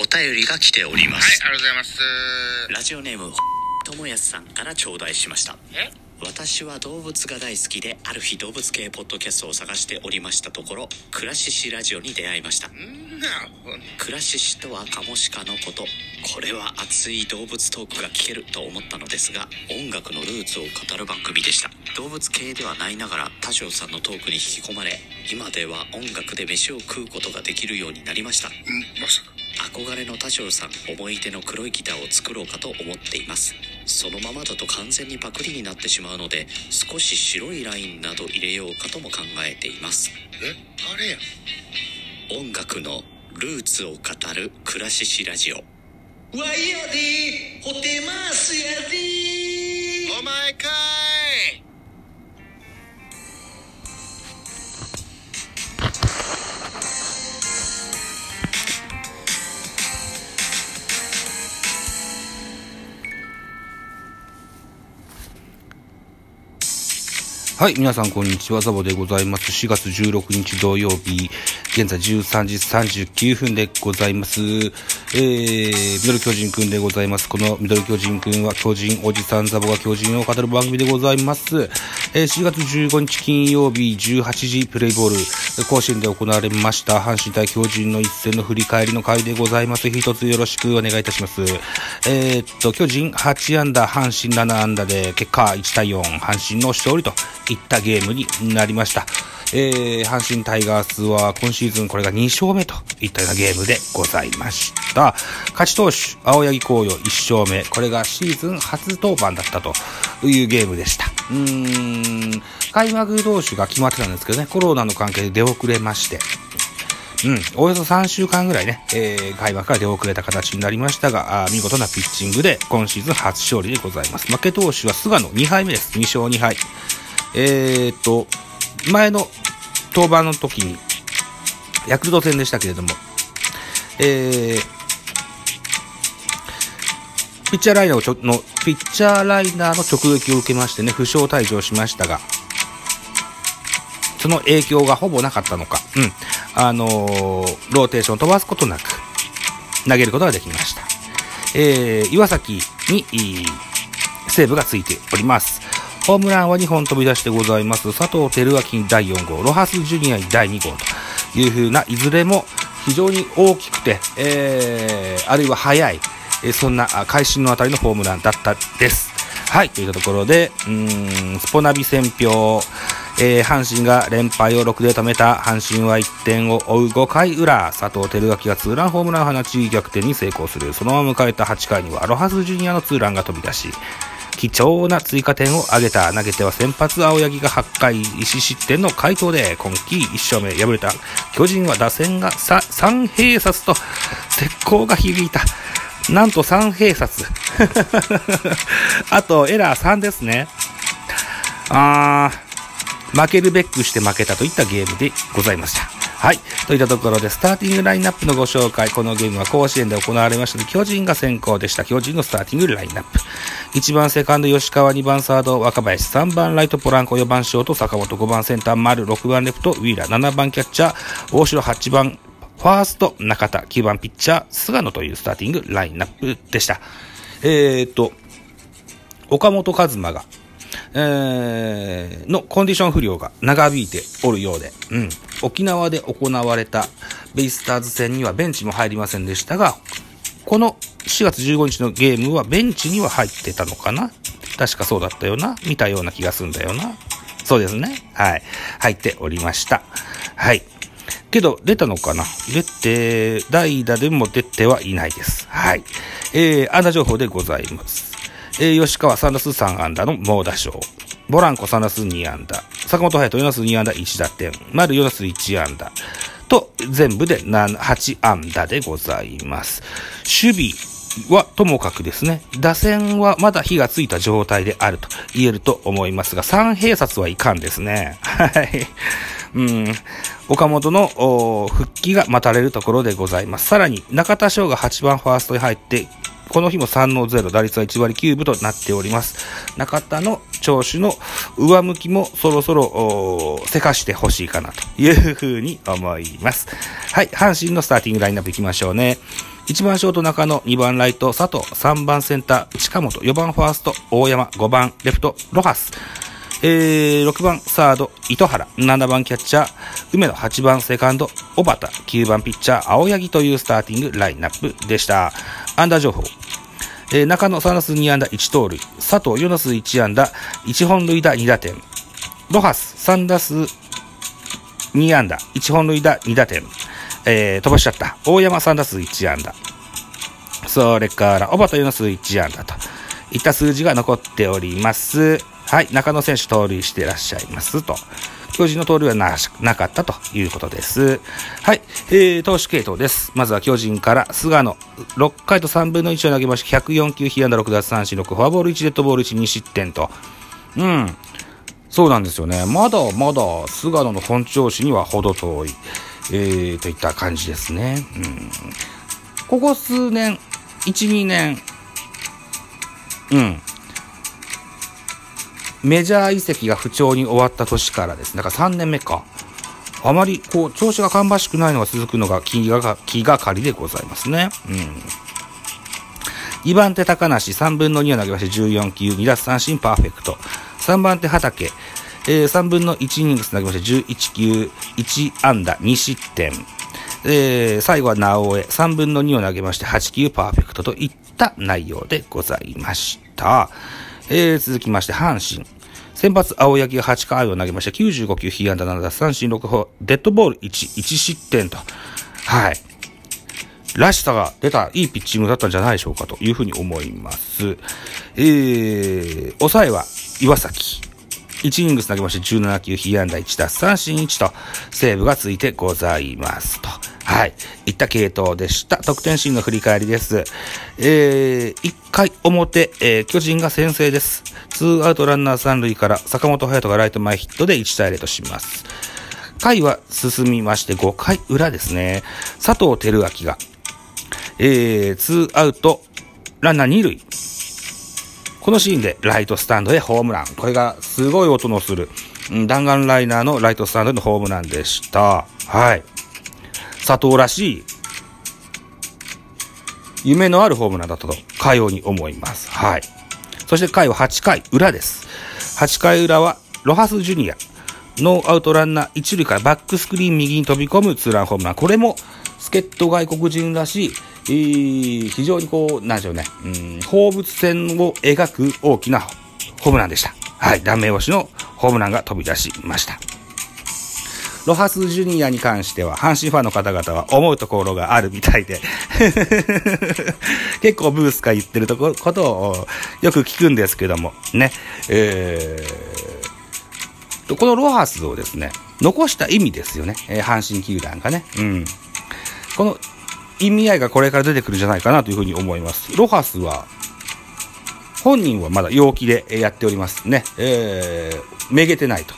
お便りが来ております、はい、ありがとうございます。ラジオネームともやすさんから頂戴しました。え？私は動物が大好きである日動物系ポッドキャストを探しておりましたところ「クラシシラジオ」に出会いました。んなるほど。クラシシとはカモシカのこと。これは熱い動物トークが聞けると思ったのですが音楽のルーツを語る番組でした。動物系ではないながら多少さんのトークに引き込まれ今では音楽で飯を食うことができるようになりました。んまさか。憧れの多少さん思い出の黒いギターを作ろうかと思っています。そのままだと完全にパクリになってしまうので少し白いラインなど入れようかとも考えています。えあれやん。音楽のルーツを語るクラシシラジオ。わいやでホテますやで。お前かはい、皆さんこんにちは、ザボでございます。4月16日土曜日、現在13時39分でございます。えー、ミドル巨人くんでございます。このミドル巨人くんは巨人おじさんザボが巨人を語る番組でございます。えー、4月15日金曜日18時プレイボール、甲子園で行われました阪神対巨人の一戦の振り返りの回でございます。一つよろしくお願いいたします。えー、っと、巨人8安打、阪神7安打で、結果1対4、阪神の勝利といったゲームになりました。えー、阪神タイガースは今シーズンこれが2勝目といったようなゲームでございました。勝ち投手、青柳紅葉1勝目。これがシーズン初登板だったというゲームでした。うーん、開幕投手が決まってたんですけどね、コロナの関係で出遅れまして、うん、およそ3週間ぐらいね、えー、開幕から出遅れた形になりましたが、あ見事なピッチングで今シーズン初勝利でございます。負け投手は菅野2敗目です。2勝2敗。えー、っと、前の登板の時に、ヤクルト戦でしたけれども、えー、ピッチャーライナーをちょの、ピッチャーライナーの直撃を受けましてね、負傷退場しましたが、その影響がほぼなかったのか、うん、あのーローテーションを飛ばすことなく、投げることができました。えー、岩崎に、いいセーブがついております。ホームランは2本飛び出してございます。佐藤輝明に第4号、ロハスジュニアに第2号という風な、いずれも非常に大きくて、えー、あるいは速い、えそんな会心のあたりのホームランだったです。はい、といったところで、うーん、スポナビ戦票、えー阪神が連敗を6で止めた阪神は1点を追う5回裏、佐藤輝明がツーランホームランを放ち逆転に成功する。そのまま迎えた8回にはロハスジュニアのツーランが飛び出し、貴重な追加点を挙げた投げては先発青柳が8回1失点の回答で今季1勝目敗れた巨人は打線が3併殺と絶好が響いたなんと3併殺 あとエラー3ですねあー負けるべくして負けたといったゲームでございました。はい。といったところで、スターティングラインナップのご紹介。このゲームは甲子園で行われましたので、巨人が先行でした。巨人のスターティングラインナップ。1番セカンド吉川、2番サード若林、3番ライトポランコ、4番ショート坂本、5番センター丸、6番レフトウィーラー、7番キャッチャー大城、8番ファースト中田、9番ピッチャー菅野というスターティングラインナップでした。えーっと、岡本和真が、えーのコンディション不良が長引いておるようで、うん、沖縄で行われたベイスターズ戦にはベンチも入りませんでしたが、この4月15日のゲームはベンチには入ってたのかな？確かそうだったよな？見たような気がするんだよな？そうですね。はい。入っておりました。はい。けど、出たのかな？出て、代打でも出てはいないです。はい。えー、安打情報でございます。えー、吉川3打数3安打の猛打賞。ボランコ3打数2安打。坂本隼人4打数2安打1打点。丸4打数1安打。と、全部で8安打でございます。守備はともかくですね、打線はまだ火がついた状態であると言えると思いますが、3併殺はいかんですね。はい。うん。岡本の復帰が待たれるところでございます。さらに、中田翔が8番ファーストに入って、この日も3の0、打率は1割9分となっております。中田の調子の上向きもそろそろ、せかしてほしいかなというふうに思います。はい、阪神のスターティングラインナップいきましょうね。1番ショート中野、2番ライト佐藤、3番センター近本、4番ファースト大山、5番レフトロハス、えー、6番サード糸原、7番キャッチャー梅野、8番セカンド小畑、9番ピッチャー青柳というスターティングラインナップでした。アンダー情報。えー中野3打数2安打1盗塁、佐藤4打数1安打1本塁打2打点、ロハス3打数2安打1本塁打2打点、えー飛ばしちゃった。大山3打数1安打。それから、小畑4打数1安打といった数字が残っております。はい、中野選手盗塁してらっしゃいますと。巨人の盗塁はなしなかったということです。はい、えー、投手系統です。まずは巨人から菅野、6回と3分の1を投げまして、104球、被安打6奪三振6、フォアボール1、デッドボール1、2失点と。うん。そうなんですよね。まだまだ菅野の本調子には程遠い、えー、といった感じですね。うん。ここ数年、1、2年、うん。メジャー移籍が不調に終わった年からですね。だから3年目か。あまり、こう、調子が芳しくないのが続くのが気がか気がかりでございますね。うん。2番手高梨、3分の2を投げまして14球、2奪三振パーフェクト。3番手畠、えー3分の1イニングス投げまして11球、1安打、2失点。えー最後は直江、3分の2を投げまして8球パーフェクトといった内容でございました。えー続きまして阪神。先発青柳が8回を投げまして95球、被安打7奪三振6歩、デッドボール1、1失点と。はい。らしさが出たいいピッチングだったんじゃないでしょうかというふうに思います。えー、抑えは岩崎。1イニングス投げまして17球、被安打1奪三振1と、セーブがついてございますと。はい。いった系統でした。得点シーンの振り返りです。えー、1回表、えー、巨人が先制です。ツーアウトランナー3塁から坂本隼人がライト前ヒットで1対0とします。回は進みまして5回裏ですね。佐藤輝明が、えー、ツーアウト、ランナー2塁。このシーンでライトスタンドへホームラン。これがすごい音のする、弾丸ライナーのライトスタンドへのホームランでした。はい。佐藤らしい、夢のあるホームランだったと、かように思います。はい。そして回は8回裏です。8回裏は、ロハスジュニア。ノーアウトランナー1塁からバックスクリーン右に飛び込むツーランホームラン。これも、助っ人外国人らしい、えー非常にこう、なんでしょうね、うん、放物線を描く大きなホームランでした。はい、断面押しのホームランが飛び出しました。ロハスジュニアに関しては、阪神ファンの方々は思うところがあるみたいで、結構ブースか言ってるとこことをよく聞くんですけども、ね、えー、このロハスをですね、残した意味ですよね、えー阪神球団がね、うん。この意味合いがこれから出てくるんじゃないかなというふうに思います。ロハスは、本人はまだ陽気でやっておりますね。えー、めげてないと。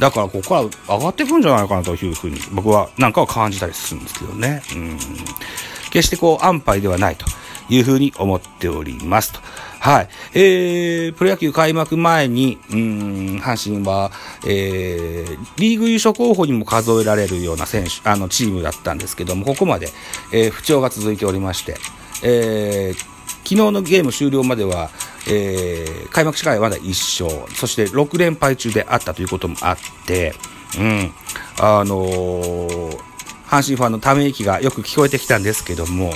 だからここから上がってくんじゃないかなというふうに僕はなんかは感じたりするんですけどね。うん。決してこう安牌ではないというふうに思っておりますと。はい。えー、プロ野球開幕前に、うん、阪神は、えー、リーグ優勝候補にも数えられるような選手、あの、チームだったんですけども、ここまで、えー不調が続いておりまして、えー昨日のゲーム終了までは、えー開幕司会はまだ1勝、そして6連敗中であったということもあって、うん、あのー阪神ファンのため息がよく聞こえてきたんですけども、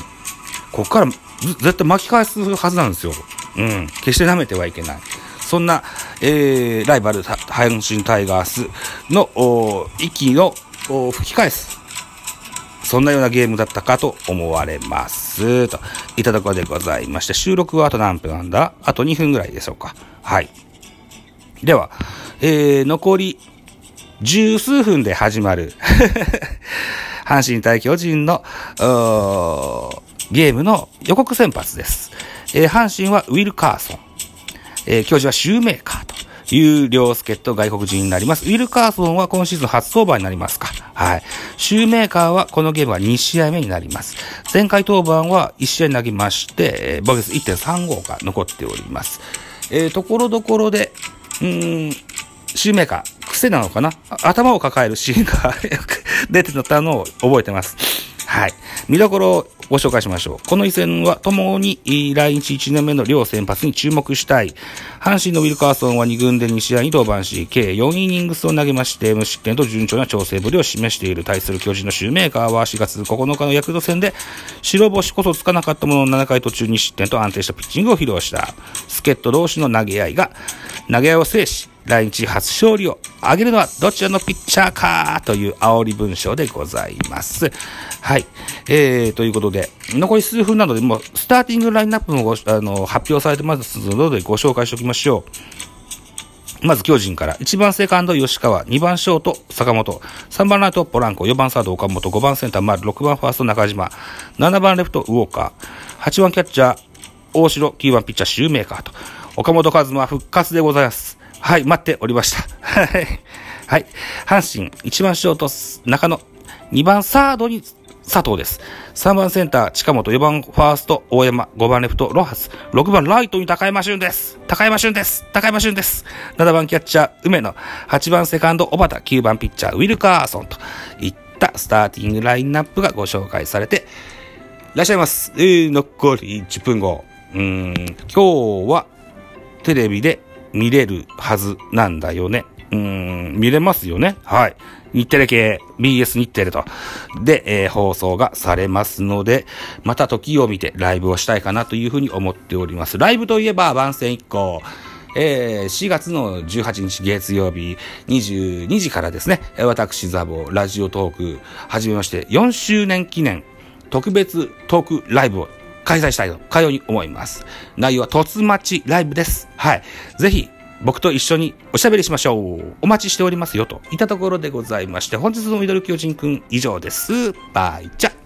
ここから絶対巻き返すはずなんですよ。うん。決して舐めてはいけない。そんな、えー、ライバル、阪神タイガースの、息の吹き返す。そんなようなゲームだったかと思われます。と、いただくわけでございまして、収録はあと何分なんだ？あと2分ぐらいでしょうか。はい。では、えー、残り十数分で始まる、阪神対巨人の、ーゲームの予告先発です。えー阪神はウィル・カーソン。えー巨人はシューメーカーという両助っ人外国人になります。ウィル・カーソンは今シーズン初登板になりますか。はい。シューメーカーはこのゲームは2試合目になります。前回登板は1試合投げまして、えー防御率1.35が残っております。えーところどころで、うーん、シューメーカー、癖なのかな？頭を抱えるシーンが 出てたのを覚えてます。はい。見どころをご紹介しましょう。この一戦は共に来日1年目の両先発に注目したい。阪神のウィルカーソンは2軍で2試合に登板し、計4イニングスを投げまして、無失点と順調な調整ぶりを示している対する巨人のシューメーカーは4月9日のヤクルト戦で白星こそつかなかったものの7回途中2失点と安定したピッチングを披露した。助っ人同士の投げ合いが、投げ合いを制し、来日初勝利を挙げるのはどちらのピッチャーかという煽り文章でございます。はい。えー、ということで、残り数分なので、もう、スターティングラインナップもごあの発表されてますので、ご紹介しておきましょう。まず巨人から、1番セカンド吉川、2番ショート坂本、3番ライトポランコ、4番サード岡本、5番センター丸、6番ファースト中島、7番レフトウォーカー、8番キャッチャー大城、9番ピッチャーシューメーカーと、岡本和真復活でございます。はい、待っておりました。はい。はい。阪神、1番ショート、中野、2番サードに佐藤です。3番センター、近本、4番ファースト、大山、5番レフト、ロハス、6番ライトに高山俊です。高山俊です。高山俊です。7番キャッチャー、梅野、8番セカンド、小畑、9番ピッチャー、ウィルカーソンといったスターティングラインナップがご紹介されていらっしゃいます。えー、残り10分後。うん、今日はテレビで見れるはずなんだよね。うん、見れますよね。はい。日テレ系、BS 日テレと。で、えー、放送がされますので、また時を見てライブをしたいかなというふうに思っております。ライブといえば番宣1個。えー、4月の18日月曜日22時からですね、私ザボラジオトーク始めまして4周年記念特別トークライブを開催したいと、かように思います。内容は突待ちライブです。はい。ぜひ、僕と一緒におしゃべりしましょう。お待ちしておりますよ。といったところでございまして、本日のミドル巨人くん以上です。バイチャ